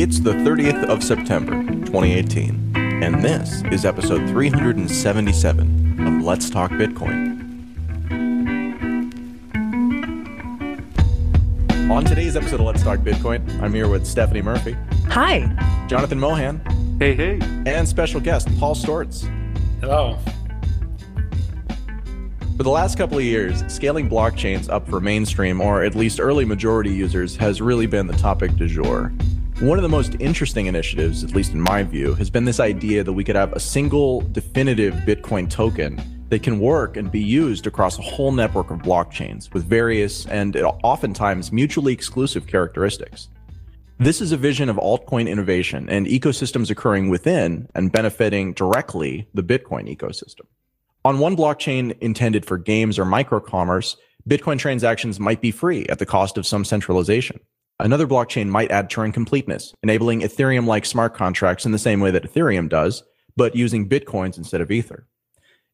It's the 30th of September, 2018, and this is episode 377 of Let's Talk Bitcoin. On today's episode of Let's Talk Bitcoin, I'm here with Stephanie Murphy, Hi. Jonathan Mohan, Hey, hey. and special guest Paul Sztorc. Hello. For the last couple of years, scaling blockchains up for mainstream or at least early majority users has really been the topic du jour. One of the most interesting initiatives, at least in my view, has been this idea that we could have a single definitive Bitcoin token that can work and be used across a whole network of blockchains with various and oftentimes mutually exclusive characteristics. This is a vision of altcoin innovation and ecosystems occurring within and benefiting directly the Bitcoin ecosystem. On one blockchain intended for games or microcommerce, Bitcoin transactions might be free at the cost of some centralization. Another blockchain might add Turing completeness, enabling Ethereum like smart contracts in the same way that Ethereum does, but using Bitcoins instead of Ether.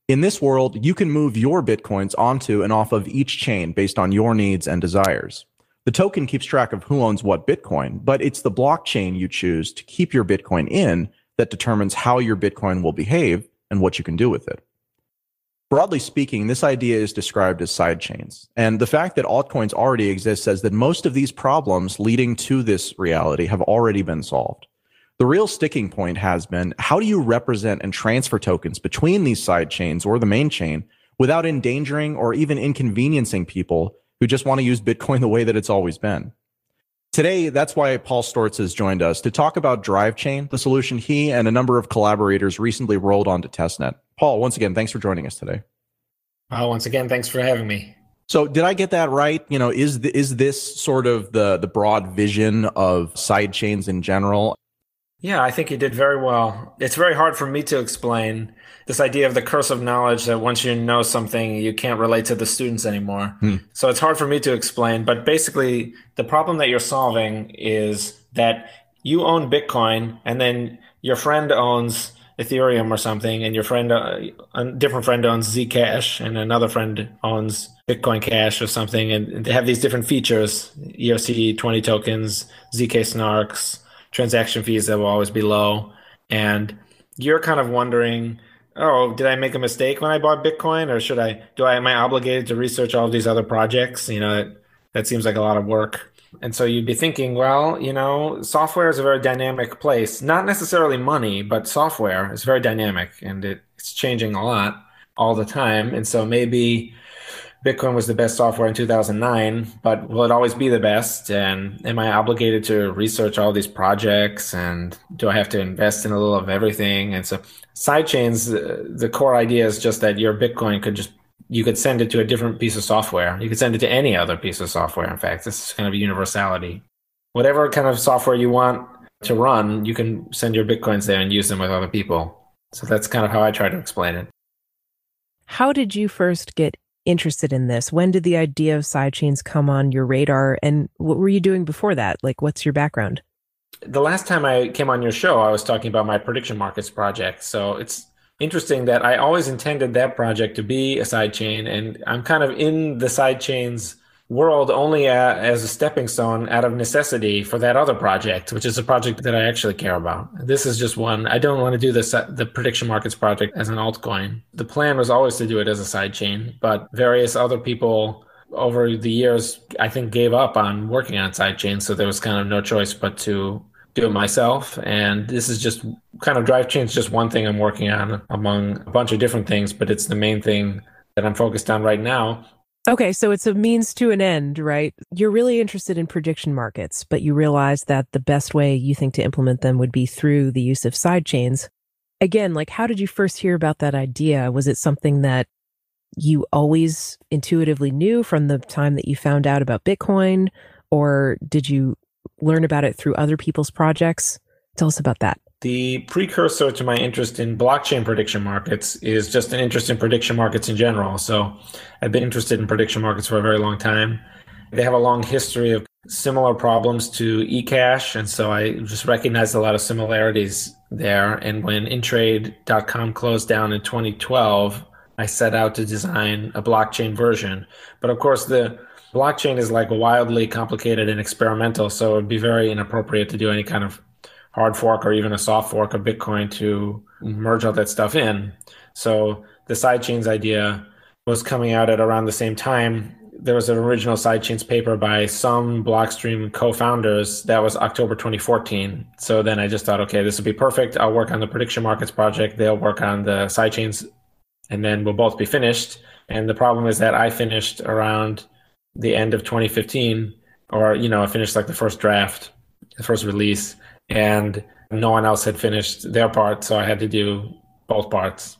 In this world, you can move your Bitcoins onto and off of each chain based on your needs and desires. The token keeps track of who owns what Bitcoin, but it's the blockchain you choose to keep your Bitcoin in that determines how your Bitcoin will behave and what you can do with it. Broadly speaking, this idea is described as sidechains. And the fact that altcoins already exist says that most of these problems leading to this reality have already been solved. The real sticking point has been how do you represent and transfer tokens between these side chains or the main chain without endangering or even inconveniencing people who just want to use Bitcoin the way that it's always been? Today, that's why Paul Sztorc has joined us to talk about DriveChain, the solution he and a number of collaborators recently rolled onto testnet. Paul, once again, thanks for joining us today. Uh, once again, thanks for having me. So, did I get that right? You know, is the, is this sort of the the broad vision of side chains in general? Yeah, I think you did very well. It's very hard for me to explain this idea of the curse of knowledge that once you know something, you can't relate to the students anymore. Hmm. So it's hard for me to explain. But basically, the problem that you're solving is that you own Bitcoin and then your friend owns Ethereum or something, and your friend, uh, a different friend owns Zcash, and another friend owns Bitcoin Cash or something, and they have these different features: ERC twenty tokens, zk snarks, transaction fees that will always be low, and you're kind of wondering, oh, did I make a mistake when I bought Bitcoin, or should I? Do I am I obligated to research all these other projects? You know, that, that seems like a lot of work. And so you'd be thinking, well, you know, software is a very dynamic place. Not necessarily money, but software is very dynamic and it, it's changing a lot all the time. And so maybe Bitcoin was the best software in 2009, but will it always be the best? And am I obligated to research all these projects? And do I have to invest in a little of everything? And so sidechains, uh, the core idea is just that your Bitcoin could just you could send it to a different piece of software. You could send it to any other piece of software. In fact, this is kind of a universality. Whatever kind of software you want to run, you can send your Bitcoins there and use them with other people. So that's kind of how I try to explain it. How did you first get interested in this? When did the idea of sidechains come on your radar? And what were you doing before that? Like, what's your background? The last time I came on your show, I was talking about my prediction markets project. So it's interesting that I always intended that project to be a sidechain, and I'm kind of in the sidechains world only as a stepping stone out of necessity for that other project, which is a project that I actually care about. This is just one. I don't want to do this the prediction markets project as an altcoin. The plan was always to do it as a sidechain, but various other people over the years I think gave up on working on sidechains, so there was kind of no choice but to do it myself. And this is just kind of DriveChain is just one thing I'm working on among a bunch of different things, but it's the main thing that I'm focused on right now. Okay, so it's a means to an end, right? You're really interested in prediction markets, but you realize that the best way you think to implement them would be through the use of sidechains. Again, like how did you first hear about that idea? Was it something that you always intuitively knew from the time that you found out about Bitcoin? Or did you learn about it through other people's projects? Tell us about that. The precursor to my interest in blockchain prediction markets is just an interest in prediction markets in general. So I've been interested in prediction markets for a very long time. They have a long history of similar problems to eCash. And so I just recognized a lot of similarities there. And when Intrade.com closed down in 2012, I set out to design a blockchain version. But of course, the blockchain is like wildly complicated and experimental, so it would be very inappropriate to do any kind of hard fork or even a soft fork of Bitcoin to mm-hmm. merge all that stuff in. So the sidechains idea was coming out at around the same time. There was an original sidechains paper by some Blockstream co-founders. That was October 2014. So then I just thought, okay, this would be perfect. I'll work on the prediction markets project. They'll work on the sidechains, and then we'll both be finished. And the problem is that I finished around the end of 2015, or you know, I finished like the first draft, the first release, and no one else had finished their part, so I had to do both parts.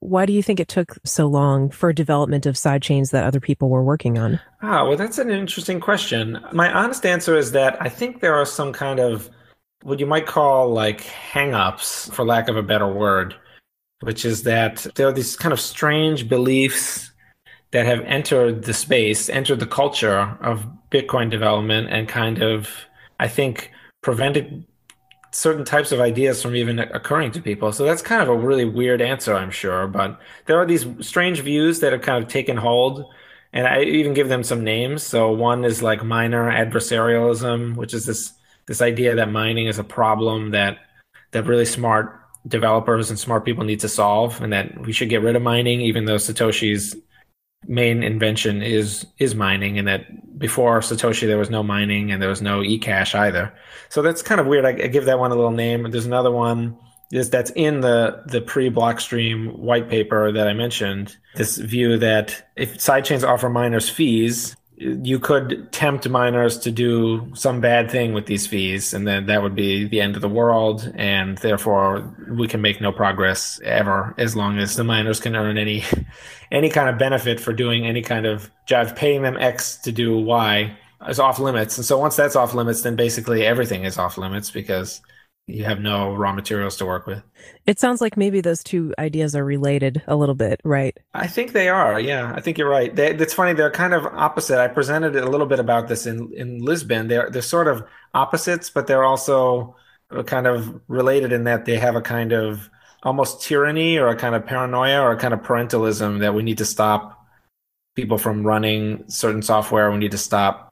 Why do you think it took so long for development of sidechains that other people were working on? Ah, well, that's an interesting question. My honest answer is that I think there are some kind of what you might call like hangups, for lack of a better word, which is that there are these kind of strange beliefs that have entered the space, entered the culture of Bitcoin development, and kind of, I think, prevented certain types of ideas from even occurring to people. So that's kind of a really weird answer, I'm sure. But there are these strange views that have kind of taken hold. And I even give them some names. So one is like miner adversarialism, which is this this idea that mining is a problem that that really smart developers and smart people need to solve, and that we should get rid of mining, even though Satoshi's main invention is is mining and that before satoshi there was no mining and there was no ecash either. So that's kind of weird. I, I, give that one a little name. There's another one is that's in the the pre blockstream white paper that i mentioned. This view that if sidechains offer miners fees you could tempt miners to do some bad thing with these fees, and then that would be the end of the world, and therefore we can make no progress ever as long as the miners can earn any any kind of benefit for doing any kind of job. Paying them X to do Y is off limits, and so once that's off limits, then basically everything is off limits because you have no raw materials to work with. It sounds like maybe those two ideas are related a little bit, right? I think they are. Yeah, I think you're right. They, it's funny; they're kind of opposite. I presented a little bit about this in in Lisbon. They're they're sort of opposites, but they're also uh, kind of related in that they have a kind of almost tyranny or a kind of paranoia or a kind of parentalism that we need to stop people from running certain software. We need to stop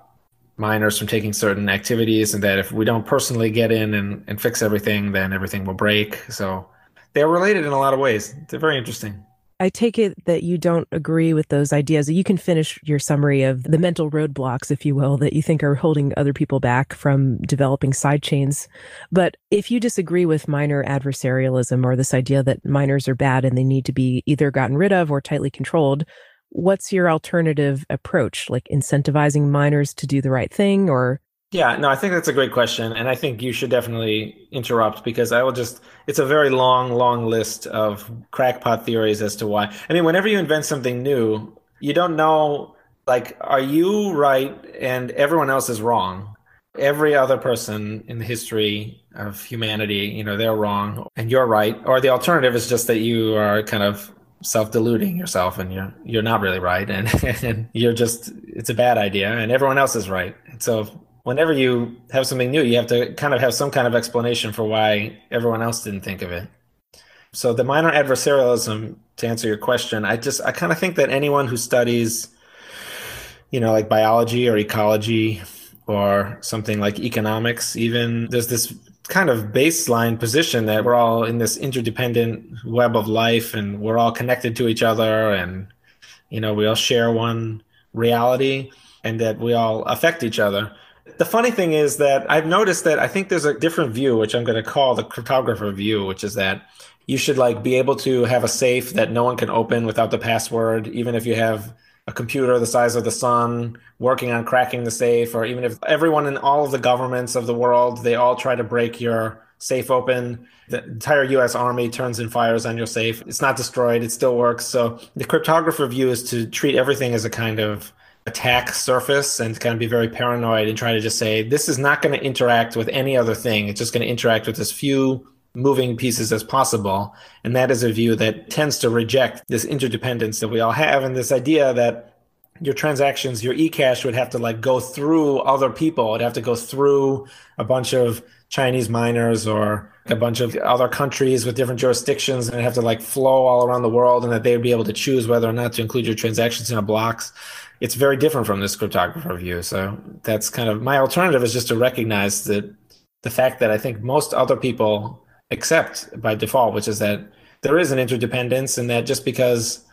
miners from taking certain activities and that if we don't personally get in and, and fix everything then everything will break so they're related in a lot of ways they're very interesting I take it that you don't agree with those ideas. You can finish your summary of the mental roadblocks, if you will, that you think are holding other people back from developing sidechains. But if you disagree with miner adversarialism or this idea that miners are bad and they need to be either gotten rid of or tightly controlled, what's your alternative approach? Like incentivizing miners to do the right thing or? Yeah, no, I think that's a great question. And I think you should definitely interrupt because I will just, it's a very long, long list of crackpot theories as to why. I mean, whenever you invent something new, you don't know, like, are you right and everyone else is wrong? Every other person in the history of humanity, you know, they're wrong and you're right. Or the alternative is just that you are kind of self-deluding yourself and you're you're not really right and, and you're just it's a bad idea and everyone else is right. So whenever you have something new you have to kind of have some kind of explanation for why everyone else didn't think of it. So the miner adversarialism to answer your question i just i kind of think that anyone who studies you know like biology or ecology or something like economics even there's this kind of baseline position that we're all in this interdependent web of life and we're all connected to each other and you know we all share one reality and that we all affect each other. The funny thing is that i've noticed that i think there's a different view which i'm going to call the cryptographer view which is that you should like be able to have a safe that no one can open without the password even if you have a computer the size of the sun working on cracking the safe, or even if everyone in all of the governments of the world, they all try to break your safe open. The entire US Army turns and fires on your safe. It's not destroyed, it still works. So the cryptographer view is to treat everything as a kind of attack surface and kind of be very paranoid and try to just say, this is not going to interact with any other thing. It's just going to interact with this few moving pieces as possible. And that is a view that tends to reject this interdependence that we all have and this idea that your transactions, your eCash would have to like go through other people. It'd have to go through a bunch of Chinese miners or a bunch of other countries with different jurisdictions and have to like flow all around the world and that they'd be able to choose whether or not to include your transactions in a blocks. It's very different from this cryptographer view. So that's kind of my alternative is just to recognize that the fact that I think most other people accept by default, which is that there is an interdependence, and that just because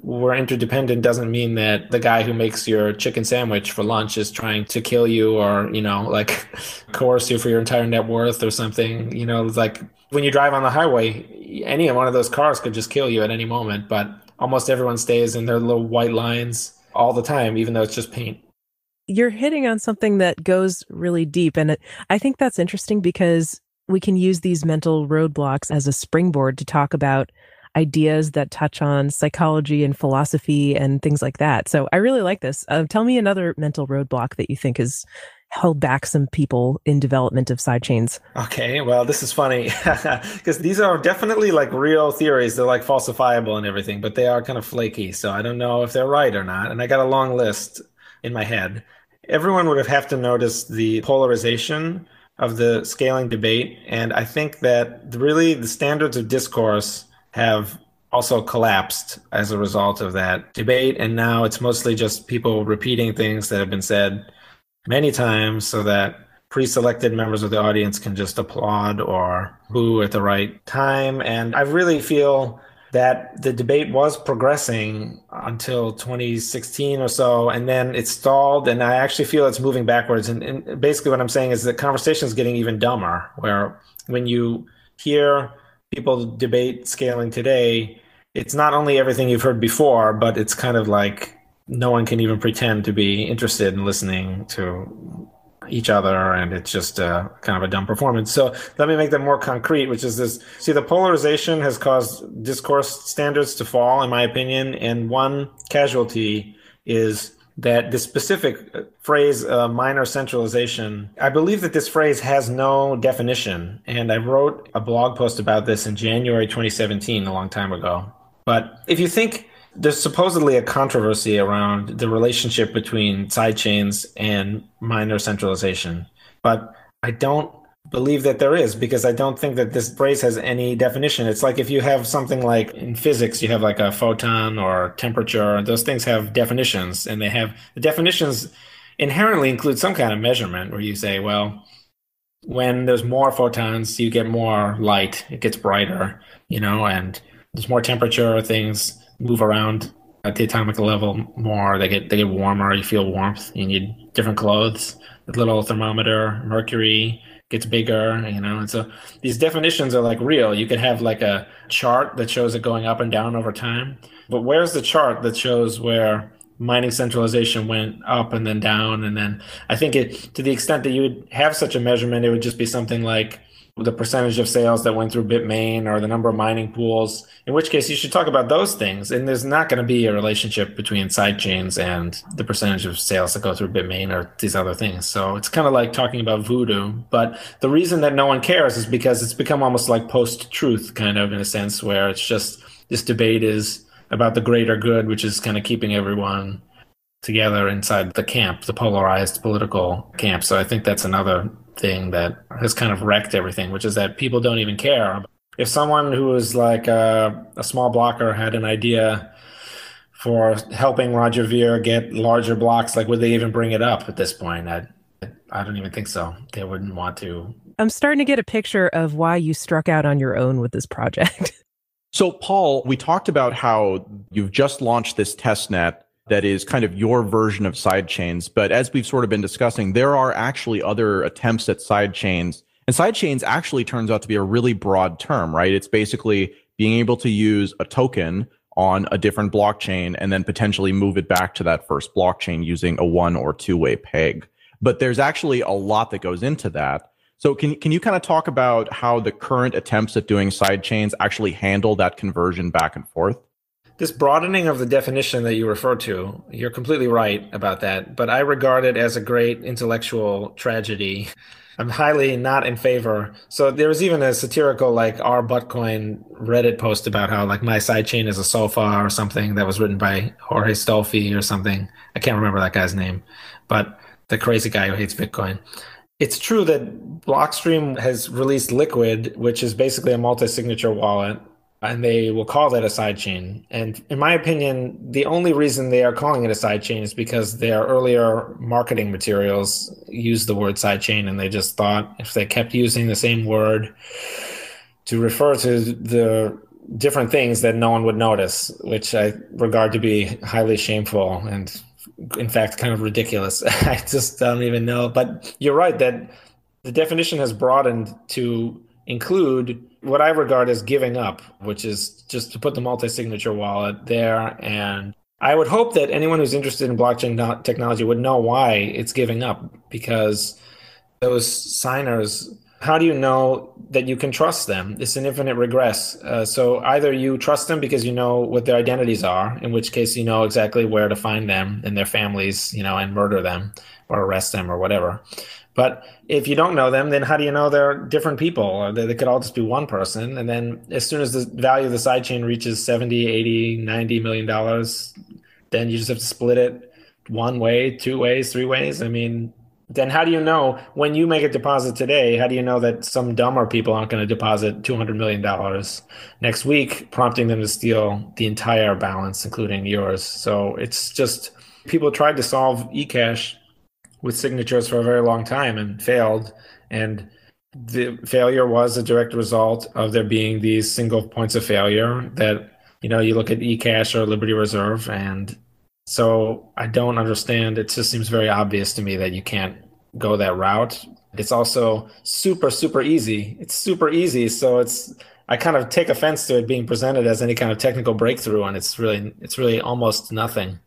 we're interdependent doesn't mean that the guy who makes your chicken sandwich for lunch is trying to kill you or you know like coerce you for your entire net worth or something you know like when you drive on the highway any one of those cars could just kill you at any moment but almost everyone stays in their little white lines all the time even though it's just paint. You're hitting on something that goes really deep and i think that's interesting because we can use these mental roadblocks as a springboard to talk about ideas that touch on psychology and philosophy and things like that. So I really like this. Uh, tell me another mental roadblock that you think has held back some people in development of sidechains. Okay, well, this is funny because these are definitely like real theories. They're like falsifiable and everything, but they are kind of flaky. So I don't know if they're right or not. And I got a long list in my head. Everyone would have have to notice the polarization of the scaling debate, and I think that really the standards of discourse have also collapsed as a result of that debate. And now it's mostly just people repeating things that have been said many times so that pre selected members of the audience can just applaud or boo at the right time. And I really feel that the debate was progressing until 2016 or so, and then it stalled. And I actually feel it's moving backwards. And, and basically, what I'm saying is the conversation is getting even dumber, where when you hear people debate scaling today, it's not only everything you've heard before, but it's kind of like no one can even pretend to be interested in listening to each other and it's just uh, kind of a dumb performance. So let me make that more concrete which is this. See the polarization has caused discourse standards to fall in my opinion and one casualty is that the specific phrase uh, miner centralization i believe that this phrase has no definition and i wrote a blog post about this in january 2017 a long time ago. But if you think there's supposedly a controversy around the relationship between sidechains and miner centralization but i don't believe that there is because I don't think that this phrase has any definition. It's like if you have something like in physics, you have like a photon or temperature, those things have definitions and they have the definitions inherently include some kind of measurement where you say, well, when there's more photons, you get more light, it gets brighter, you know, and there's more temperature, things move around at the atomic level more, they get they get warmer, you feel warmth, you need different clothes, a little thermometer, mercury, gets bigger, you know. And so these definitions are like real. You could have like a chart that shows it going up and down over time. But where's the chart that shows where mining centralization went up and then down? And then I think it to the extent that you would have such a measurement, it would just be something like the percentage of sales that went through Bitmain or the number of mining pools, in which case you should talk about those things. And there's not going to be a relationship between sidechains and the percentage of sales that go through Bitmain or these other things. So it's kind of like talking about voodoo. But the reason that no one cares is because it's become almost like post truth, kind of in a sense, where it's just this debate is about the greater good, which is kind of keeping everyone together inside the camp, the polarized political camp. So I think that's another thing that has kind of wrecked everything, which is that people don't even care. If someone who is like a, a small blocker had an idea for helping Roger Ver get larger blocks, like would they even bring it up at this point? I, I don't even think so. They wouldn't want to. I'm starting to get a picture of why you struck out on your own with this project. So, Paul, we talked about how you've just launched this test net that is kind of your version of sidechains. But as we've sort of been discussing, there are actually other attempts at sidechains. And sidechains actually turns out to be a really broad term, right? It's basically being able to use a token on a different blockchain and then potentially move it back to that first blockchain using a one or two way peg. But there's actually a lot that goes into that. So can can you kind of talk about how the current attempts at doing sidechains actually handle that conversion back and forth? This broadening of the definition that you refer to, you're completely right about that, but I regard it as a great intellectual tragedy. I'm highly not in favor. So there was even a satirical like R Buttcoin Reddit post about how like my sidechain is a sofa or something that was written by Jorge Stolfi or something. I can't remember that guy's name, but the crazy guy who hates Bitcoin. It's true that Blockstream has released Liquid, which is basically a multi-signature wallet and they will call that a sidechain. And in my opinion, the only reason they are calling it a sidechain is because their earlier marketing materials used the word sidechain, and they just thought if they kept using the same word to refer to the different things that no one would notice, which I regard to be highly shameful and, in fact, kind of ridiculous. I just don't even know. But you're right that the definition has broadened to include what I regard as giving up, which is just to put the multi signature wallet there. And I would hope that anyone who's interested in blockchain technology would know why it's giving up because those signers how do you know that you can trust them? It's an infinite regress. Uh, so either you trust them because you know what their identities are, in which case you know exactly where to find them and their families, you know, and murder them or arrest them or whatever. But if you don't know them, then how do you know they're different people? Or they, they could all just be one person. And then as soon as the value of the sidechain reaches 70, 80, 90 million dollars, then you just have to split it one way, two ways, three ways. I mean, then how do you know when you make a deposit today how do you know that some dumber people aren't going to deposit $200 million next week prompting them to steal the entire balance including yours so it's just people tried to solve ecash with signatures for a very long time and failed and the failure was a direct result of there being these single points of failure that you know you look at ecash or liberty reserve and so I don't understand. It just seems very obvious to me that you can't go that route. It's also super, super easy. It's super easy. So it's I kind of take offense to it being presented as any kind of technical breakthrough, and it's really it's really almost nothing.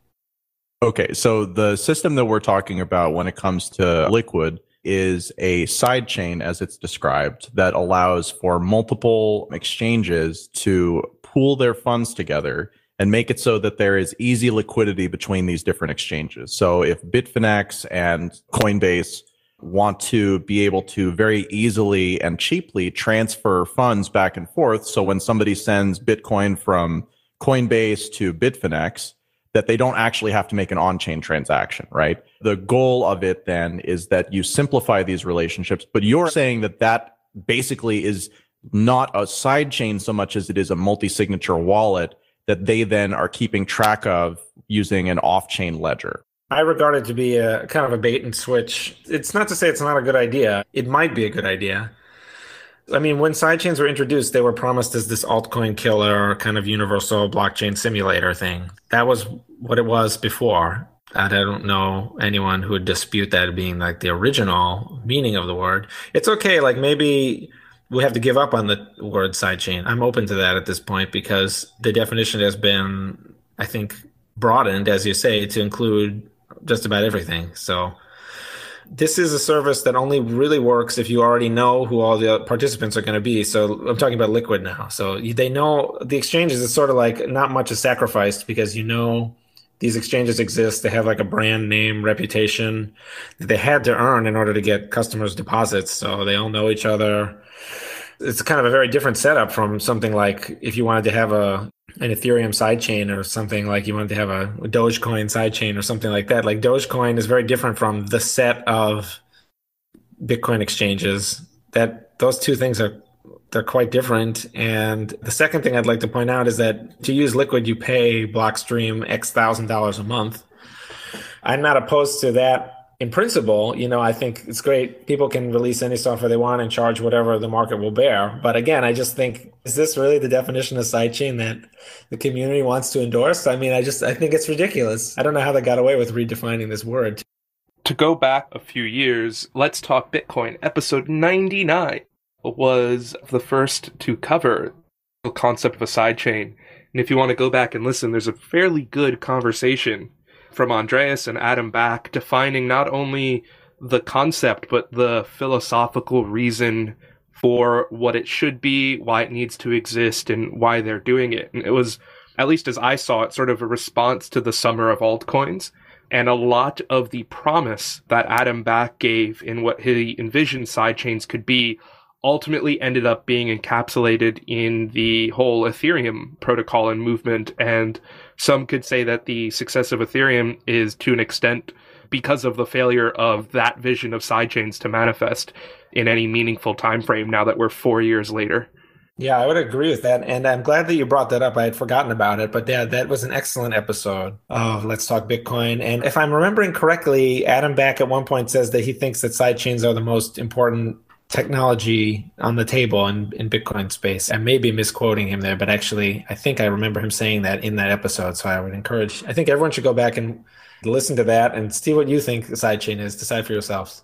Okay, so the system that we're talking about when it comes to Liquid is a side chain, as it's described, that allows for multiple exchanges to pool their funds together and make it so that there is easy liquidity between these different exchanges. So if Bitfinex and Coinbase want to be able to very easily and cheaply transfer funds back and forth, so when somebody sends Bitcoin from Coinbase to Bitfinex, that they don't actually have to make an on-chain transaction, right? The goal of it then is that you simplify these relationships, but you're saying that that basically is not a side chain so much as it is a multi-signature wallet that they then are keeping track of using an off-chain ledger. I regard it to be a kind of a bait and switch. It's not to say it's not a good idea. It might be a good idea. I mean, when sidechains were introduced, they were promised as this altcoin killer kind of universal blockchain simulator thing. That was what it was before. I don't know anyone who would dispute that being like the original meaning of the word. It's okay, like maybe we have to give up on the word sidechain. I'm open to that at this point because the definition has been, I think, broadened, as you say, to include just about everything. So this is a service that only really works if you already know who all the participants are going to be. So I'm talking about Liquid now. So they know the exchanges is sort of like not much is sacrificed because you know these exchanges exist. They have like a brand name reputation that they had to earn in order to get customers deposits. So they all know each other it's kind of a very different setup from something like if you wanted to have a an Ethereum sidechain or something like you wanted to have a, a Dogecoin sidechain or something like that. Like Dogecoin is very different from the set of Bitcoin exchanges. That those two things are they're quite different. And the second thing I'd like to point out is that to use Liquid, you pay Blockstream X thousand dollars a month. I'm not opposed to that in principle, you know, I think it's great. People can release any software they want and charge whatever the market will bear. But again, I just think, is this really the definition of sidechain that the community wants to endorse? I mean, I just, I think it's ridiculous. I don't know how they got away with redefining this word. To go back a few years, Let's Talk Bitcoin, episode 99 was the first to cover the concept of a sidechain. And if you want to go back and listen, there's a fairly good conversation from Andreas and Adam Back defining not only the concept, but the philosophical reason for what it should be, why it needs to exist, and why they're doing it. And it was, at least as I saw it, sort of a response to the summer of altcoins. And a lot of the promise that Adam Back gave in what he envisioned sidechains could be ultimately ended up being encapsulated in the whole Ethereum protocol and movement. And some could say that the success of Ethereum is to an extent because of the failure of that vision of sidechains to manifest in any meaningful time frame now that we're four years later. Yeah, I would agree with that. And I'm glad that you brought that up. I had forgotten about it. But yeah, that was an excellent episode of Let's Talk Bitcoin. And if I'm remembering correctly, Adam Back at one point says that he thinks that sidechains are the most important technology on the table in, in Bitcoin space. I may be misquoting him there, but actually, I think I remember him saying that in that episode. So I would encourage, I think everyone should go back and listen to that and see what you think the sidechain is. Decide for yourselves.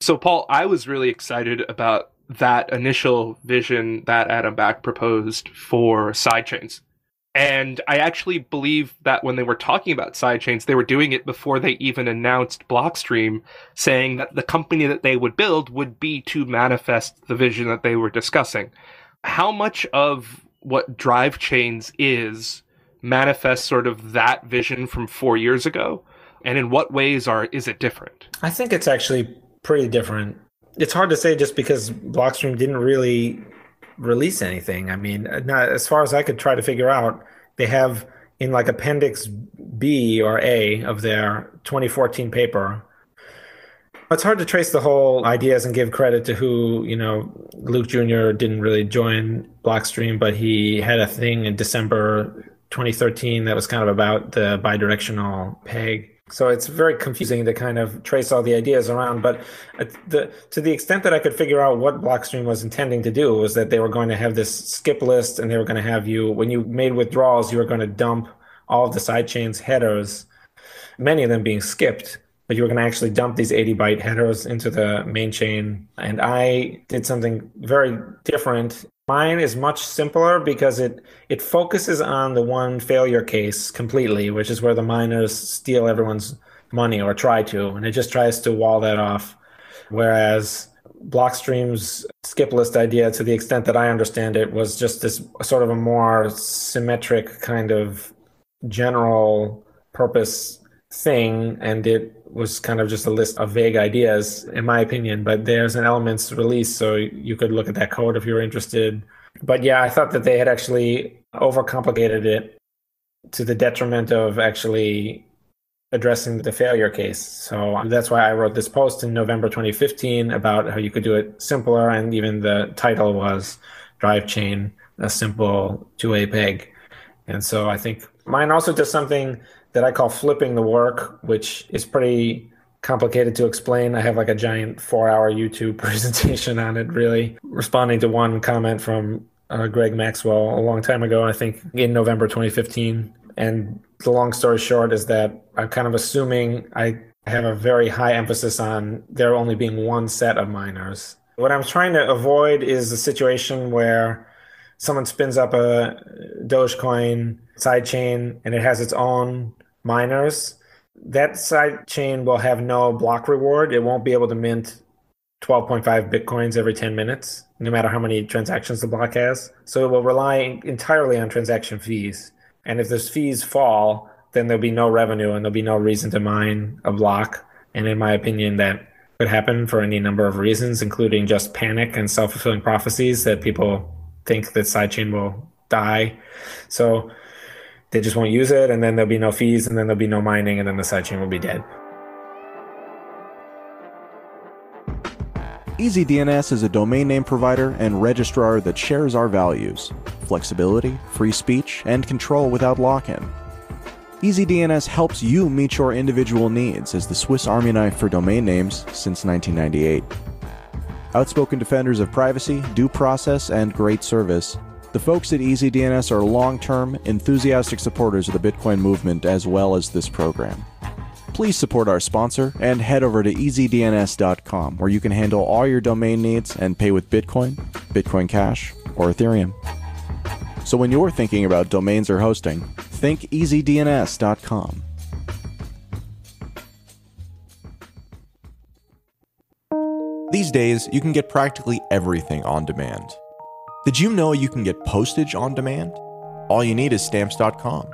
So, Paul, I was really excited about that initial vision that Adam Back proposed for sidechains. And I actually believe that when they were talking about sidechains, they were doing it before they even announced Blockstream, saying that the company that they would build would be to manifest the vision that they were discussing. How much of what Drive Chains is manifests sort of that vision from four years ago? And in what ways are is it different? I think it's actually pretty different. It's hard to say just because Blockstream didn't really release anything. I mean, uh, not as far as I could try to figure out, they have in like Appendix B or A of their 2014 paper. It's hard to trace the whole ideas and give credit to who, you know, Luke Jr. didn't really join Blockstream, but he had a thing in December 2013 that was kind of about the bidirectional peg so it's very confusing to kind of trace all the ideas around. But uh, the, to the extent that I could figure out what Blockstream was intending to do was that they were going to have this skip list and they were going to have you, when you made withdrawals, you were going to dump all of the sidechains headers, many of them being skipped. But you were going to actually dump these 80 byte headers into the main chain. And I did something very different Mine is much simpler because it it focuses on the one failure case completely, which is where the miners steal everyone's money or try to, and it just tries to wall that off. Whereas Blockstream's skip list idea, to the extent that I understand it, was just this sort of a more symmetric kind of general purpose thing, and it was kind of just a list of vague ideas, in my opinion. But there's an elements release, so you could look at that code if you're interested. But yeah, I thought that they had actually overcomplicated it to the detriment of actually addressing the failure case. So that's why I wrote this post in November 2015 about how you could do it simpler. And even the title was Drive Chain, a simple two way peg. And so I think mine also does something that I call flipping the work, which is pretty complicated to explain. I have like a giant four hour YouTube presentation on it, really, responding to one comment from uh, Greg Maxwell a long time ago, I think in November 2015. And the long story short is that I'm kind of assuming I have a very high emphasis on there only being one set of miners. What I'm trying to avoid is a situation where someone spins up a Dogecoin sidechain and it has its own miners, that side chain will have no block reward. It won't be able to mint 12.5 bitcoins every 10 minutes, no matter how many transactions the block has. So it will rely entirely on transaction fees. And if those fees fall, then there'll be no revenue and there'll be no reason to mine a block. And in my opinion, that could happen for any number of reasons, including just panic and self fulfilling prophecies that people think that sidechain will die. So they just won't use it, and then there'll be no fees, and then there'll be no mining, and then the sidechain will be dead. EasyDNS is a domain name provider and registrar that shares our values flexibility, free speech, and control without lock in. EasyDNS helps you meet your individual needs as the Swiss Army knife for domain names since 1998. Outspoken defenders of privacy, due process, and great service, the folks at EasyDNS are long term, enthusiastic supporters of the Bitcoin movement as well as this program. Please support our sponsor and head over to easydns.com where you can handle all your domain needs and pay with Bitcoin, Bitcoin Cash, or Ethereum. So when you're thinking about domains or hosting, think easydns.com. These days, you can get practically everything on demand. Did you know you can get postage on demand? All you need is stamps.com.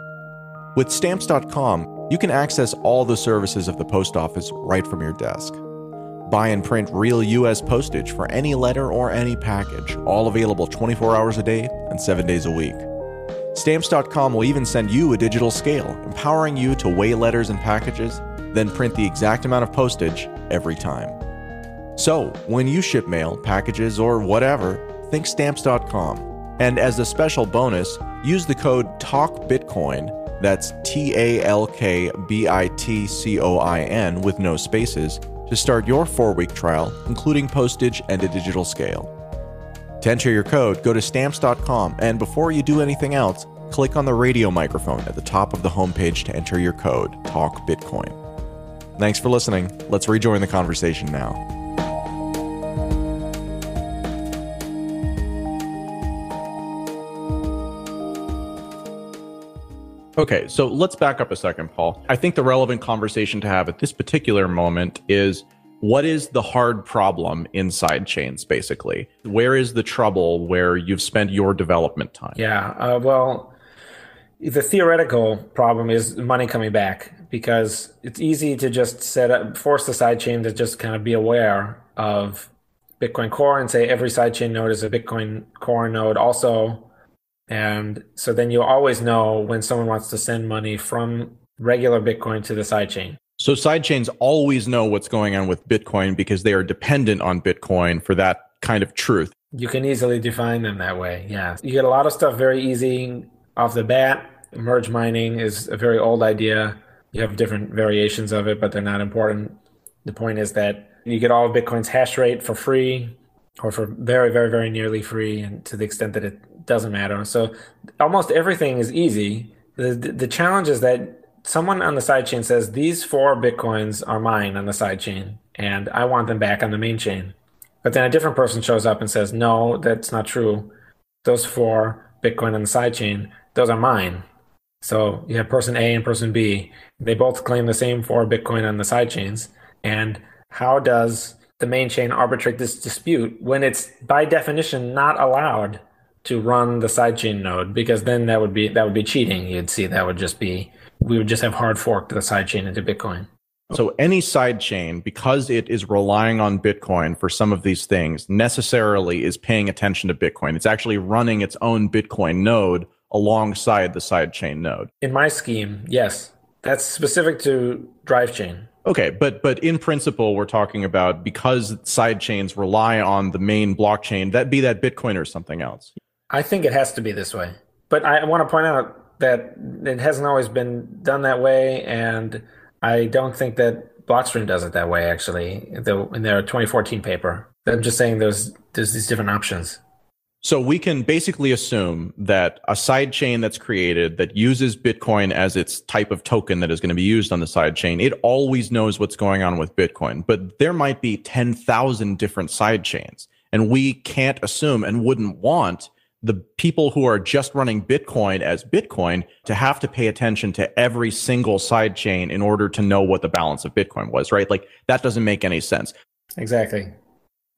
With stamps.com, you can access all the services of the post office right from your desk. Buy and print real US postage for any letter or any package, all available 24 hours a day and 7 days a week. Stamps.com will even send you a digital scale, empowering you to weigh letters and packages, then print the exact amount of postage every time. So, when you ship mail, packages, or whatever, think stamps.com. And as a special bonus, use the code TALKBitcoin, that's T A L K B I T C O I N with no spaces, to start your four week trial, including postage and a digital scale. To enter your code, go to stamps.com and before you do anything else, click on the radio microphone at the top of the homepage to enter your code Talk Bitcoin. Thanks for listening. Let's rejoin the conversation now. Okay, so let's back up a second, Paul. I think the relevant conversation to have at this particular moment is what is the hard problem in side chains, basically? Where is the trouble where you've spent your development time? Yeah, uh, well, the theoretical problem is money coming back because it's easy to just set up, force the sidechain to just kind of be aware of Bitcoin Core and say every sidechain node is a Bitcoin Core node also. And so then you always know when someone wants to send money from regular Bitcoin to the sidechain. So sidechains always know what's going on with Bitcoin because they are dependent on Bitcoin for that kind of truth. You can easily define them that way. Yeah. You get a lot of stuff very easy off the bat. Merge mining is a very old idea. You have different variations of it, but they're not important. The point is that you get all of Bitcoin's hash rate for free or for very, very, very nearly free, and to the extent that it doesn't matter. So almost everything is easy. The, the challenge is that someone on the sidechain says, These four Bitcoins are mine on the sidechain, and I want them back on the main chain. But then a different person shows up and says, No, that's not true. Those four Bitcoin on the sidechain, those are mine. So you have person A and person B. They both claim the same four Bitcoin on the sidechains. And how does the main chain arbitrate this dispute when it's by definition not allowed to run the sidechain node? Because then that would be that would be cheating. You'd see that would just be we would just have hard forked the sidechain into Bitcoin. So any sidechain, because it is relying on Bitcoin for some of these things, necessarily is paying attention to Bitcoin. It's actually running its own Bitcoin node alongside the sidechain node. In my scheme, yes. That's specific to drive chain. Okay, but but in principle, we're talking about because sidechains rely on the main blockchain, that be that Bitcoin or something else. I think it has to be this way. But I want to point out that it hasn't always been done that way, and I don't think that Blockstream does it that way. Actually, in their 2014 paper, I'm just saying there's there's these different options. So we can basically assume that a sidechain that's created that uses Bitcoin as its type of token that is going to be used on the sidechain, it always knows what's going on with Bitcoin. But there might be 10,000 different sidechains. And we can't assume and wouldn't want the people who are just running Bitcoin as Bitcoin to have to pay attention to every single sidechain in order to know what the balance of Bitcoin was, right? Like that doesn't make any sense. Exactly.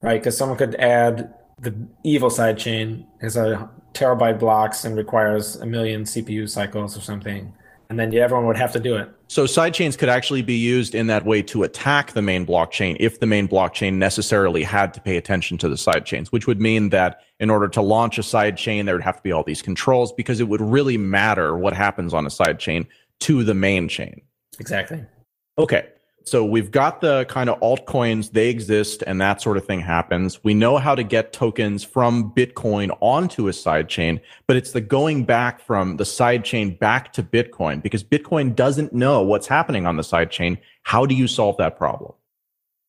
Right. Because someone could add the evil side chain is a terabyte blocks and requires a million CPU cycles or something. And then everyone would have to do it. So sidechains could actually be used in that way to attack the main blockchain if the main blockchain necessarily had to pay attention to the sidechains, which would mean that in order to launch a sidechain, there would have to be all these controls because it would really matter what happens on a sidechain to the main chain. Exactly. Okay. So we've got the kind of altcoins, they exist and that sort of thing happens. We know how to get tokens from Bitcoin onto a sidechain, but it's the going back from the sidechain back to Bitcoin because Bitcoin doesn't know what's happening on the sidechain. How do you solve that problem?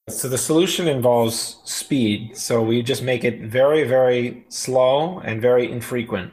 So the solution involves speed. So we just make it very, very slow and very infrequent.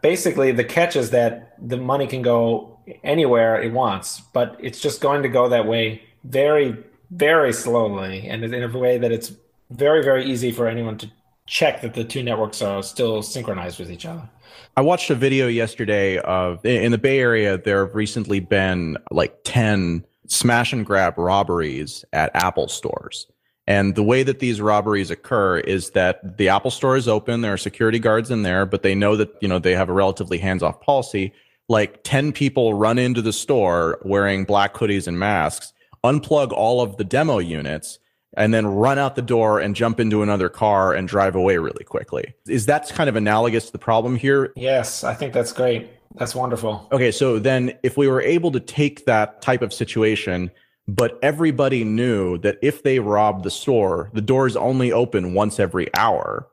Basically, the catch is that the money can go anywhere it wants, but it's just going to go that way very, very slowly and in a way that it's very, very easy for anyone to check that the two networks are still synchronized with each other. I watched a video yesterday of in the Bay Area, there have recently been like 10 smash and grab robberies at Apple stores. And the way that these robberies occur is that the Apple store is open, there are security guards in there, but they know that, you know, they have a relatively hands-off policy. Like 10 people run into the store wearing black hoodies and masks unplug all of the demo units and then run out the door and jump into another car and drive away really quickly. Is that kind of analogous to the problem here? Yes, I think that's great. That's wonderful. Okay, so then if we were able to take that type of situation, but everybody knew that if they robbed the store, the doors only open once every hour,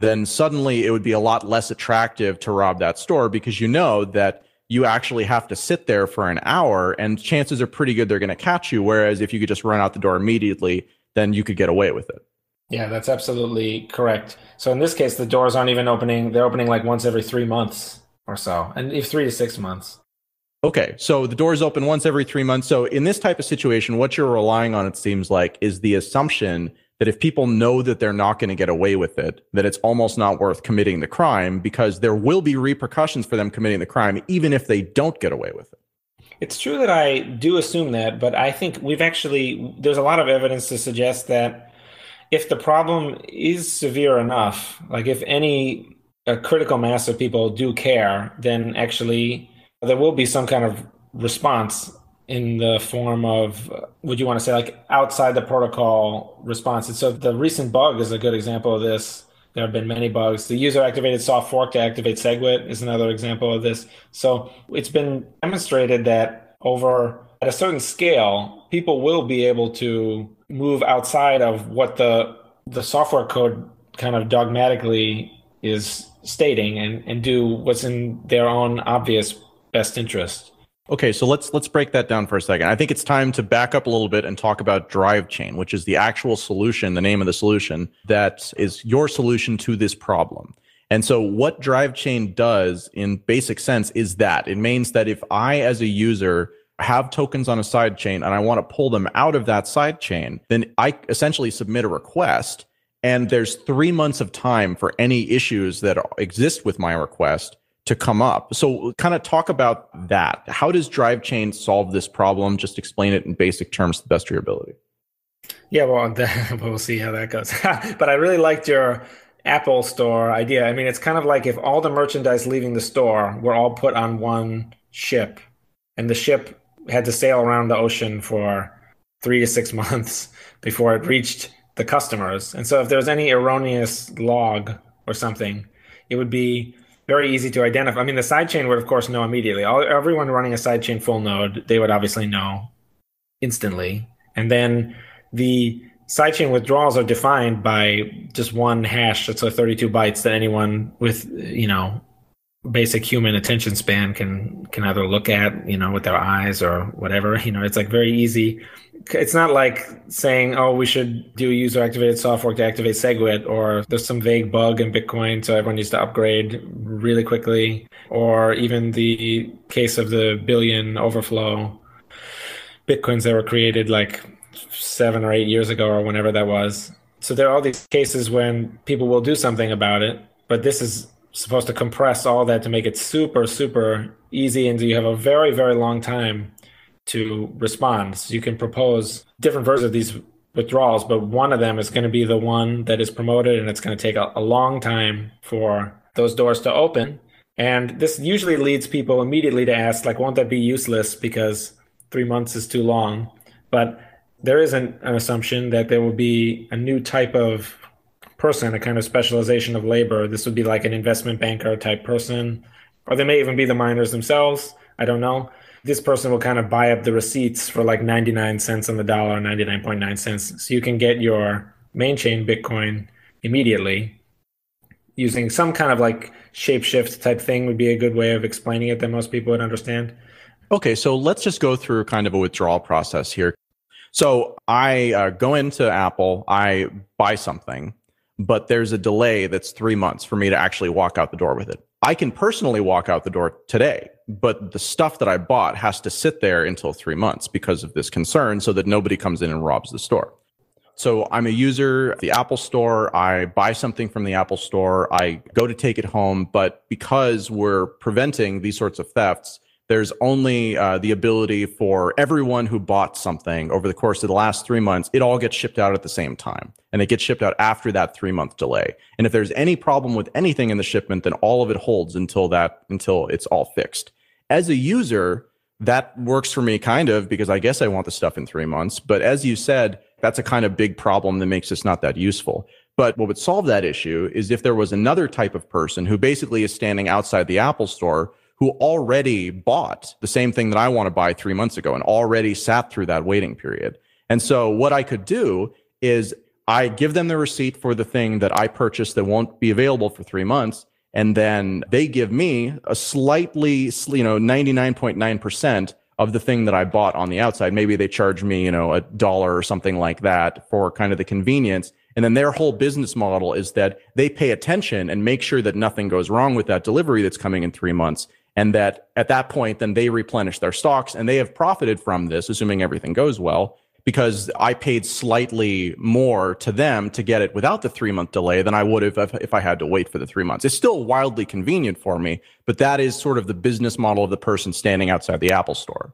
then suddenly it would be a lot less attractive to rob that store because you know that you actually have to sit there for an hour and chances are pretty good they're going to catch you. Whereas if you could just run out the door immediately, then you could get away with it. Yeah, that's absolutely correct. So in this case, the doors aren't even opening. They're opening like once every three months or so, and if three to six months. Okay, so the doors open once every three months. So in this type of situation, what you're relying on, it seems like, is the assumption that if people know that they're not going to get away with it, that it's almost not worth committing the crime because there will be repercussions for them committing the crime, even if they don't get away with it. It's true that I do assume that, but I think we've actually, there's a lot of evidence to suggest that if the problem is severe enough, like if any a critical mass of people do care, then actually there will be some kind of response in the form of would you want to say like outside the protocol responses? So the recent bug is a good example of this. There have been many bugs. The user activated soft fork to activate segwit is another example of this. So it's been demonstrated that over at a certain scale people will be able to move outside of what the the software code kind of dogmatically is stating and, and do what's in their own obvious best interest Okay, so let's let's break that down for a second. I think it's time to back up a little bit and talk about Drivechain, which is the actual solution, the name of the solution that is your solution to this problem. And so what Drivechain does in basic sense is that it means that if I as a user have tokens on a side chain and I want to pull them out of that side chain, then I essentially submit a request and there's 3 months of time for any issues that exist with my request to come up. So kind of talk about that. How does Drivechain solve this problem? Just explain it in basic terms to the best of your ability. Yeah, well, we'll see how that goes. but I really liked your Apple Store idea. I mean, it's kind of like if all the merchandise leaving the store were all put on one ship, and the ship had to sail around the ocean for three to six months before it reached the customers. And so, if there was any erroneous log or something, it would be very easy to identify. I mean, the sidechain would, of course, know immediately. All, everyone running a sidechain full node, they would obviously know instantly. And then the sidechain withdrawals are defined by just one hash, that's so 32 bytes that anyone with, you know, basic human attention span can can either look at, you know, with their eyes or whatever. You know, it's like very easy it's not like saying, oh, we should do user activated soft fork to activate SegWit, or there's some vague bug in Bitcoin, so everyone needs to upgrade really quickly, or even the case of the billion overflow Bitcoins that were created like seven or eight years ago, or whenever that was. So there are all these cases when people will do something about it, but this is supposed to compress all that to make it super, super easy, and you have a very, very long time to respond. So you can propose different versions of these withdrawals, but one of them is going to be the one that is promoted, and it's going to take a, a long time for those doors to open. And this usually leads people immediately to ask, like, won't that be useless because three months is too long? But there is an, an assumption that there will be a new type of person, a kind of specialization of labor. This would be like an investment banker type person, or they may even be the miners themselves. I don't know this person will kind of buy up the receipts for like 99 cents on the dollar, 99.9 cents. So you can get your main chain Bitcoin immediately using some kind of like shapeshift type thing would be a good way of explaining it that most people would understand. Okay, so let's just go through kind of a withdrawal process here. So I uh, go into Apple, I buy something, but there's a delay that's three months for me to actually walk out the door with it. I can personally walk out the door today, but the stuff that I bought has to sit there until three months because of this concern so that nobody comes in and robs the store. So I'm a user the Apple Store. I buy something from the Apple Store. I go to take it home. But because we're preventing these sorts of thefts, there's only uh, the ability for everyone who bought something over the course of the last three months, it all gets shipped out at the same time. And it gets shipped out after that three month delay. And if there's any problem with anything in the shipment, then all of it holds until that, until it's all fixed. As a user, that works for me kind of because I guess I want the stuff in three months. But as you said, that's a kind of big problem that makes this not that useful. But what would solve that issue is if there was another type of person who basically is standing outside the Apple store who already bought the same thing that I want to buy three months ago and already sat through that waiting period. And so what I could do is I give them the receipt for the thing that I purchased that won't be available for three months. And then they give me a slightly, you know, 99.9% of the thing that I bought on the outside. Maybe they charge me, you know, a dollar or something like that for kind of the convenience. And then their whole business model is that they pay attention and make sure that nothing goes wrong with that delivery that's coming in three months. And that at that point, then they replenish their stocks and they have profited from this, assuming everything goes well, because I paid slightly more to them to get it without the three month delay than I would have if, I had to wait for the three months. It's still wildly convenient for me, but that is sort of the business model of the person standing outside the Apple store.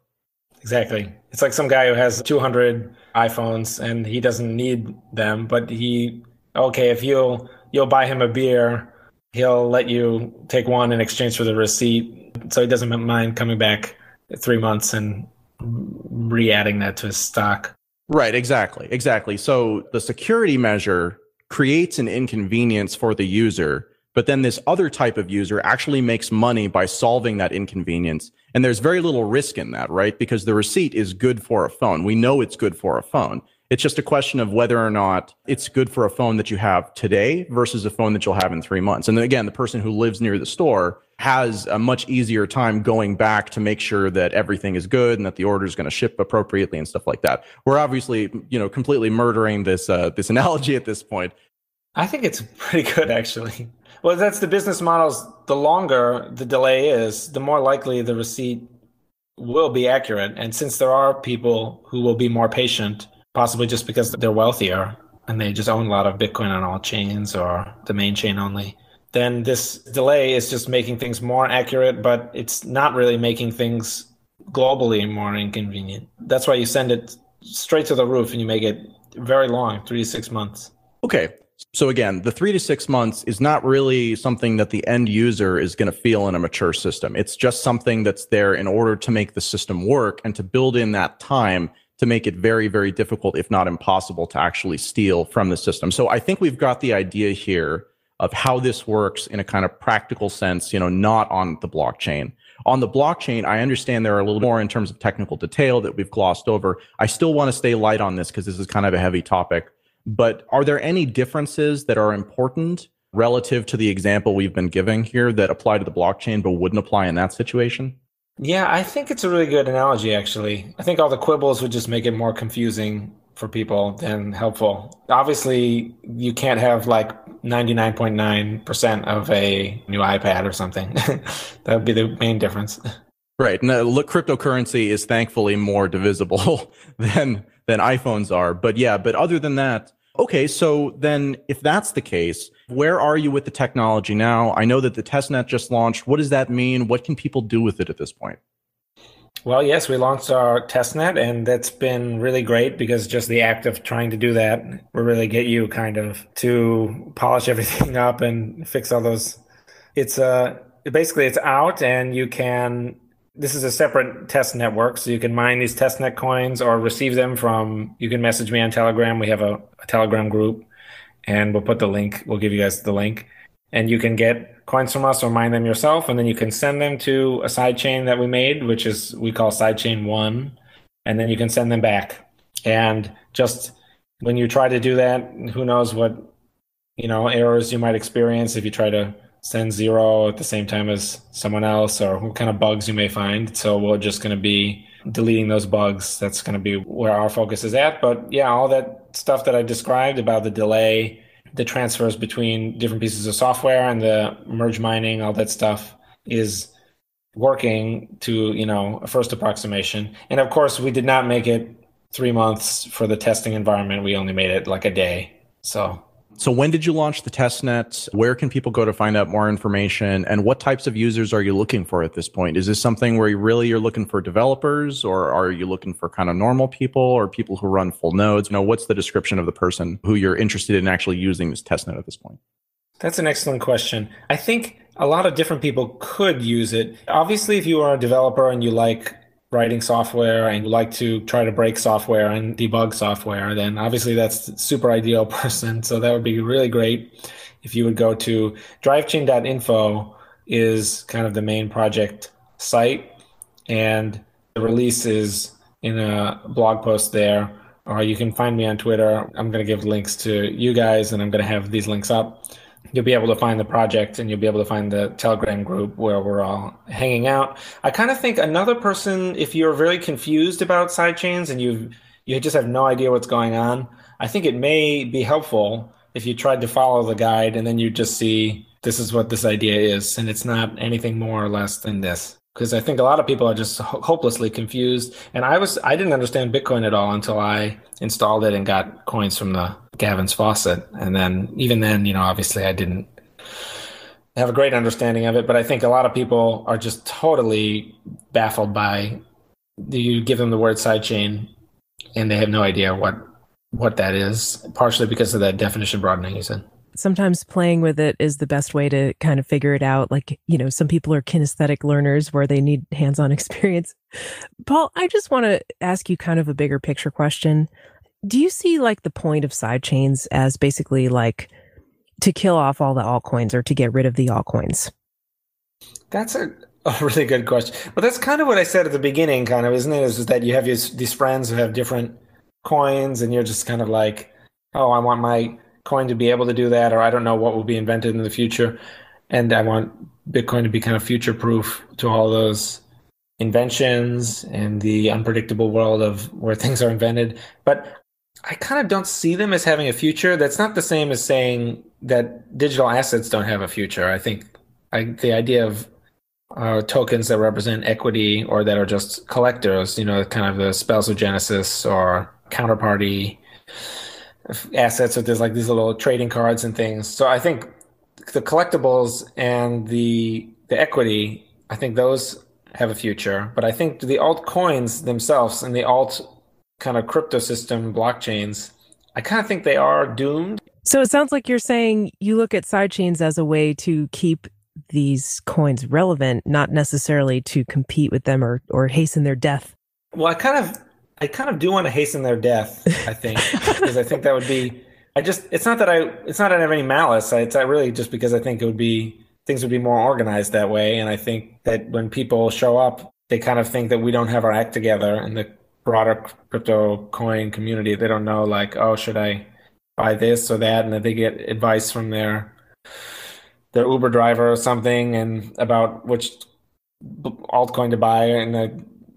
Exactly. It's like some guy who has 200 iPhones and he doesn't need them, but he okay, if you'll you'll buy him a beer, he'll let you take one in exchange for the receipt, so he doesn't mind coming back 3 months and re-adding that to his stock. Right, exactly. Exactly. So the security measure creates an inconvenience for the user but then this other type of user actually makes money by solving that inconvenience. And there's very little risk in that, right? Because the receipt is good for a phone. We know it's good for a phone. It's just a question of whether or not it's good for a phone that you have today versus a phone that you'll have in three months. And then again, the person who lives near the store has a much easier time going back to make sure that everything is good and that the order is going to ship appropriately and stuff like that. We're obviously, you know, completely murdering this uh, this analogy at this point. I think it's pretty good actually. Well, that's the business models. The longer the delay is, the more likely the receipt will be accurate. And since there are people who will be more patient, possibly just because they're wealthier and they just own a lot of Bitcoin on all chains or the main chain only, then this delay is just making things more accurate, but it's not really making things globally more inconvenient. That's why you send it straight to the roof and you make it very long, three to six months. Okay. So again, the three to six months is not really something that the end user is going to feel in a mature system. It's just something that's there in order to make the system work and to build in that time to make it very, very difficult, if not impossible, to actually steal from the system. So I think we've got the idea here of how this works in a kind of practical sense, you know, not on the blockchain. On the blockchain, I understand there are a little more in terms of technical detail that we've glossed over. I still want to stay light on this because this is kind of a heavy topic. But are there any differences that are important relative to the example we've been giving here that apply to the blockchain but wouldn't apply in that situation? Yeah, I think it's a really good analogy, actually. I think all the quibbles would just make it more confusing for people than helpful. Obviously, you can't have like 99.9% of a new iPad or something. that would be the main difference. Right. Uh, look, cryptocurrency is thankfully more divisible than than iPhones are. But yeah, but other than that, Okay, so then if that's the case, where are you with the technology now? I know that the testnet just launched. What does that mean? What can people do with it at this point? Well, yes, we launched our testnet, and that's been really great because just the act of trying to do that will really get you kind of to polish everything up and fix all those. It's uh basically it's out, and you can this is a separate test network, so you can mine these testnet coins or receive them from. You can message me on Telegram. We have a, a, Telegram group, and we'll put the link. We'll give you guys the link, and you can get coins from us or mine them yourself, and then you can send them to a sidechain that we made, which is we call sidechain one, and then you can send them back. And just when you try to do that, who knows what you know errors you might experience if you try to send zero at the same time as someone else or what kind of bugs you may find. So we're just going to be deleting those bugs. That's going to be where our focus is at. But yeah, all that stuff that I described about the delay, the transfers between different pieces of software and the merge mining, all that stuff is working to, you know, a first approximation. And of course, we did not make it three months for the testing environment. We only made it like a day. So so when did you launch the testnet? Where can people go to find out more information? And what types of users are you looking for at this point? Is this something where you really you're looking for developers or are you looking for kind of normal people or people who run full nodes? You know, what's the description of the person who you're interested in actually using this testnet at this point? That's an excellent question. I think a lot of different people could use it. Obviously, if you are a developer and you like writing software and you like to try to break software and debug software, then obviously that's super ideal person. So that would be really great if you would go to drivechain.info is kind of the main project site and the release is in a blog post there or you can find me on Twitter. I'm going to give links to you guys, and I'm going to have these links up. You'll be able to find the project, and you'll be able to find the Telegram group where we're all hanging out. I kind of think another person, if you're very confused about sidechains and you you just have no idea what's going on, I think it may be helpful if you tried to follow the guide and then you just see this is what this idea is, and it's not anything more or less than this because I think a lot of people are just ho- hopelessly confused. And I was I didn't understand Bitcoin at all until I installed it and got coins from the Gavin's faucet. And then even then, you know, obviously I didn't have a great understanding of it. But I think a lot of people are just totally baffled by you give them the word sidechain and they have no idea what what that is, partially because of that definition broadening you said sometimes playing with it is the best way to kind of figure it out. Like, you know, some people are kinesthetic learners where they need hands on experience. Paul, I just want to ask you kind of a bigger picture question. Do you see like the point of sidechains as basically like to kill off all the altcoins or to get rid of the altcoins? That's a, a really good question. But that's kind of what I said at the beginning, kind of, isn't it? Is that you have these, these friends who have different coins and you're just kind of like, oh, I want my Bitcoin to be able to do that, or I don't know what will be invented in the future. And I want Bitcoin to be kind of future proof to all those inventions and the unpredictable world of where things are invented. But I kind of don't see them as having a future. That's not the same as saying that digital assets don't have a future. I think I, the idea of uh, tokens that represent equity or that are just collectors, you know, kind of the spells of Genesis or counterparty assets so there's like these little trading cards and things. So i think the collectibles and the the equity i think those have a future. But i think the altcoins themselves and the alt kind of crypto system blockchains i kind of think they are doomed. So it sounds like you're saying you look at sidechains as a way to keep these coins relevant not necessarily to compete with them or or hasten their death. Well i kind of I kind of do want to hasten their death. I think because I think that would be. I just. It's not that I. It's not that I have any malice. It's I really just because I think it would be things would be more organized that way, and I think that when people show up, they kind of think that we don't have our act together in the broader crypto coin community. They don't know like, oh, should I buy this or that, and that they get advice from their their Uber driver or something, and about which altcoin to buy, and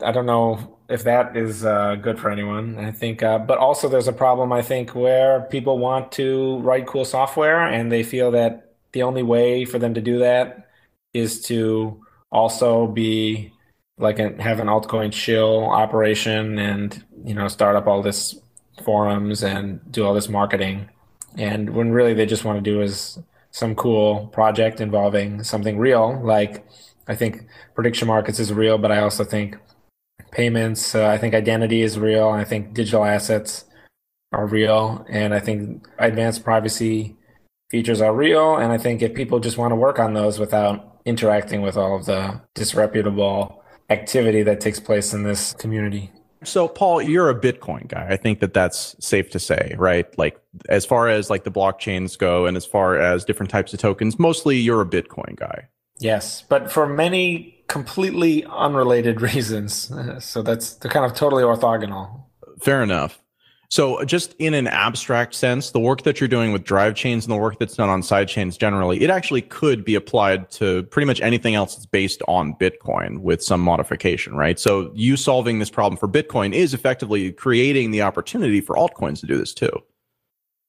I, don't know if that is uh, good for anyone. I think, uh, but also there's a problem I think where people want to write cool software and they feel that the only way for them to do that is to also be like have an altcoin shill operation and you know start up all this forums and do all this marketing and when really they just want to do is some cool project involving something real like i think prediction markets is real but i also think payments. Uh, I think identity is real. I think digital assets are real, and I think advanced privacy features are real. And I think if people just want to work on those without interacting with all of the disreputable activity that takes place in this community. So, Paul, you're a Bitcoin guy. I think that that's safe to say, right? Like, as far as like the blockchains go, and as far as different types of tokens, mostly you're a Bitcoin guy. Yes, but for many completely unrelated reasons. So that's they're kind of totally orthogonal. Fair enough. So, just in an abstract sense, the work that you're doing with drive chains and the work that's done on side chains generally, it actually could be applied to pretty much anything else that's based on Bitcoin with some modification, right? So, you solving this problem for Bitcoin is effectively creating the opportunity for altcoins to do this too.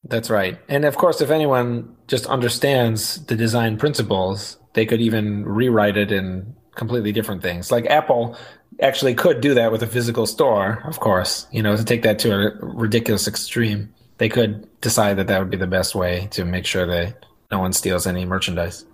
That's right. And of course, if anyone just understands the design principles, they could even rewrite it in completely different things. Like Apple actually could do that with a physical store, of course, you know, to take that to a ridiculous extreme. They could decide that that would be the best way to make sure that no one steals any merchandise.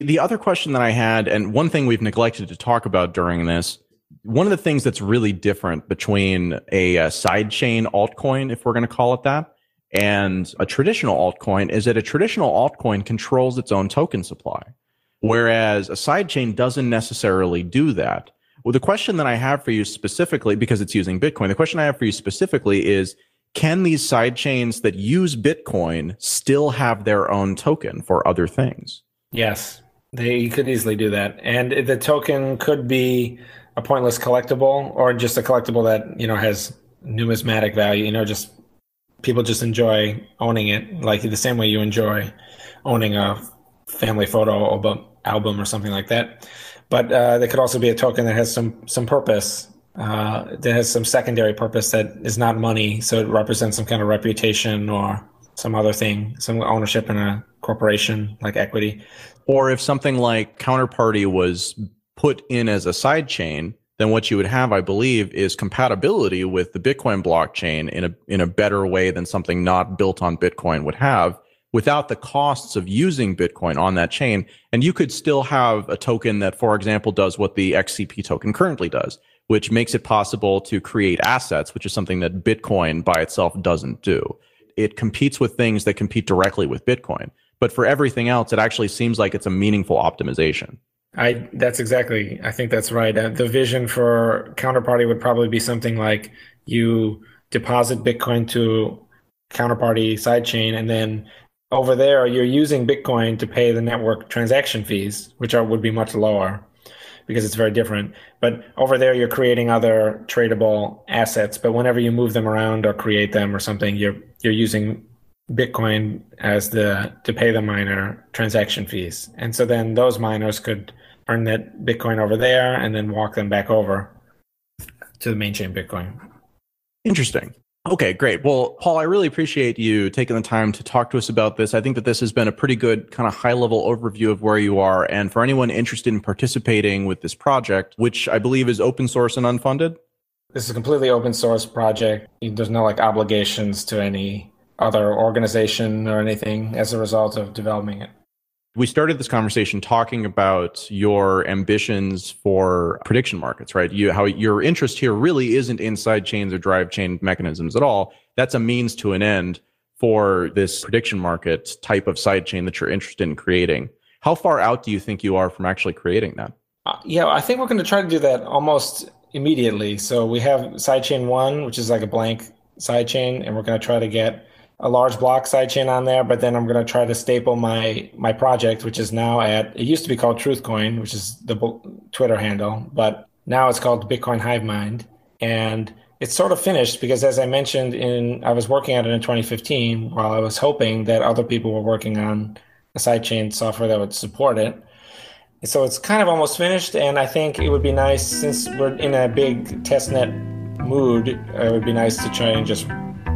The other question that I had, and one thing we've neglected to talk about during this, one of the things that's really different between a, a sidechain altcoin, if we're going to call it that, and a traditional altcoin is that a traditional altcoin controls its own token supply. Whereas a sidechain doesn't necessarily do that. Well, the question that I have for you specifically, because it's using Bitcoin, the question I have for you specifically is can these sidechains that use Bitcoin still have their own token for other things? Yes, they could easily do that. And the token could be a pointless collectible or just a collectible that, you know, has numismatic value. You know, just people just enjoy owning it, like the same way you enjoy owning a family photo album, album or something like that. But uh, there could also be a token that has some some purpose, uh, that has some secondary purpose that is not money, so it represents some kind of reputation or some other thing, some ownership in a corporation like equity. Or if something like Counterparty was put in as a side chain, then what you would have, I believe, is compatibility with the Bitcoin blockchain in a in a better way than something not built on Bitcoin would have without the costs of using Bitcoin on that chain. And you could still have a token that, for example, does what the XCP token currently does, which makes it possible to create assets, which is something that Bitcoin by itself doesn't do. It competes with things that compete directly with Bitcoin. But for everything else, it actually seems like it's a meaningful optimization. I that's exactly. I think that's right. Uh, the vision for counterparty would probably be something like you deposit Bitcoin to counterparty sidechain, and then over there you're using Bitcoin to pay the network transaction fees, which are would be much lower because it's very different. But over there you're creating other tradable assets. But whenever you move them around or create them or something, you're you're using Bitcoin as the to pay the miner transaction fees, and so then those miners could earn that Bitcoin over there and then walk them back over to the main chain Bitcoin. Interesting. Okay, great. Well, Paul, I really appreciate you taking the time to talk to us about this. I think that this has been a pretty good kind of high level overview of where you are. And for anyone interested in participating with this project, which I believe is open source and unfunded. This is a completely open source project. There's no like obligations to any other organization or anything as a result of developing it we started this conversation talking about your ambitions for prediction markets, right? You, how your interest here really isn't in side chains or drive chain mechanisms at all. That's a means to an end for this prediction market type of side chain that you're interested in creating. How far out do you think you are from actually creating that? Uh, yeah, I think we're going to try to do that almost immediately. So we have sidechain one, which is like a blank sidechain, and we're going to try to get a large block sidechain on there, but then I'm going to try to staple my my project, which is now at it used to be called Truthcoin, which is the Twitter handle, but now it's called Bitcoin Hivemind, and it's sort of finished because, as I mentioned, in I was working on it in 2015 while I was hoping that other people were working on a sidechain software that would support it. So it's kind of almost finished, and I think it would be nice since we're in a big testnet mood. It would be nice to try and just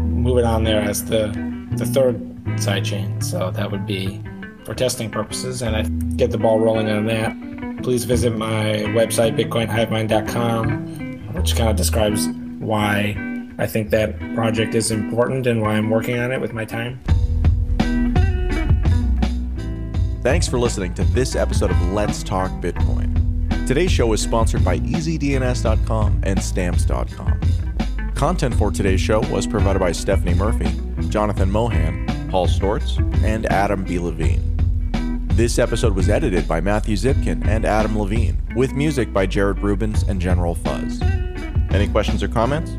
move it on there as the the third sidechain. So that would be for testing purposes, and I get the ball rolling on that. Please visit my website bitcoinhivemind.com, which kind of describes why I think that project is important and why I'm working on it with my time. Thanks for listening to this episode of Let's Talk Bitcoin. Today's show is sponsored by EasyDNS.com and Stamps.com. Content for today's show was provided by Stephanie Murphy, Jonathan Mohan, Paul Sztorc, and Adam B. Levine. This episode was edited by Matthew Zipkin and Adam Levine, with music by Jared Rubens and General Fuzz. Any questions or comments?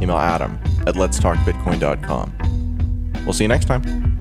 Email Adam at letstalkbitcoin.com. We'll see you next time.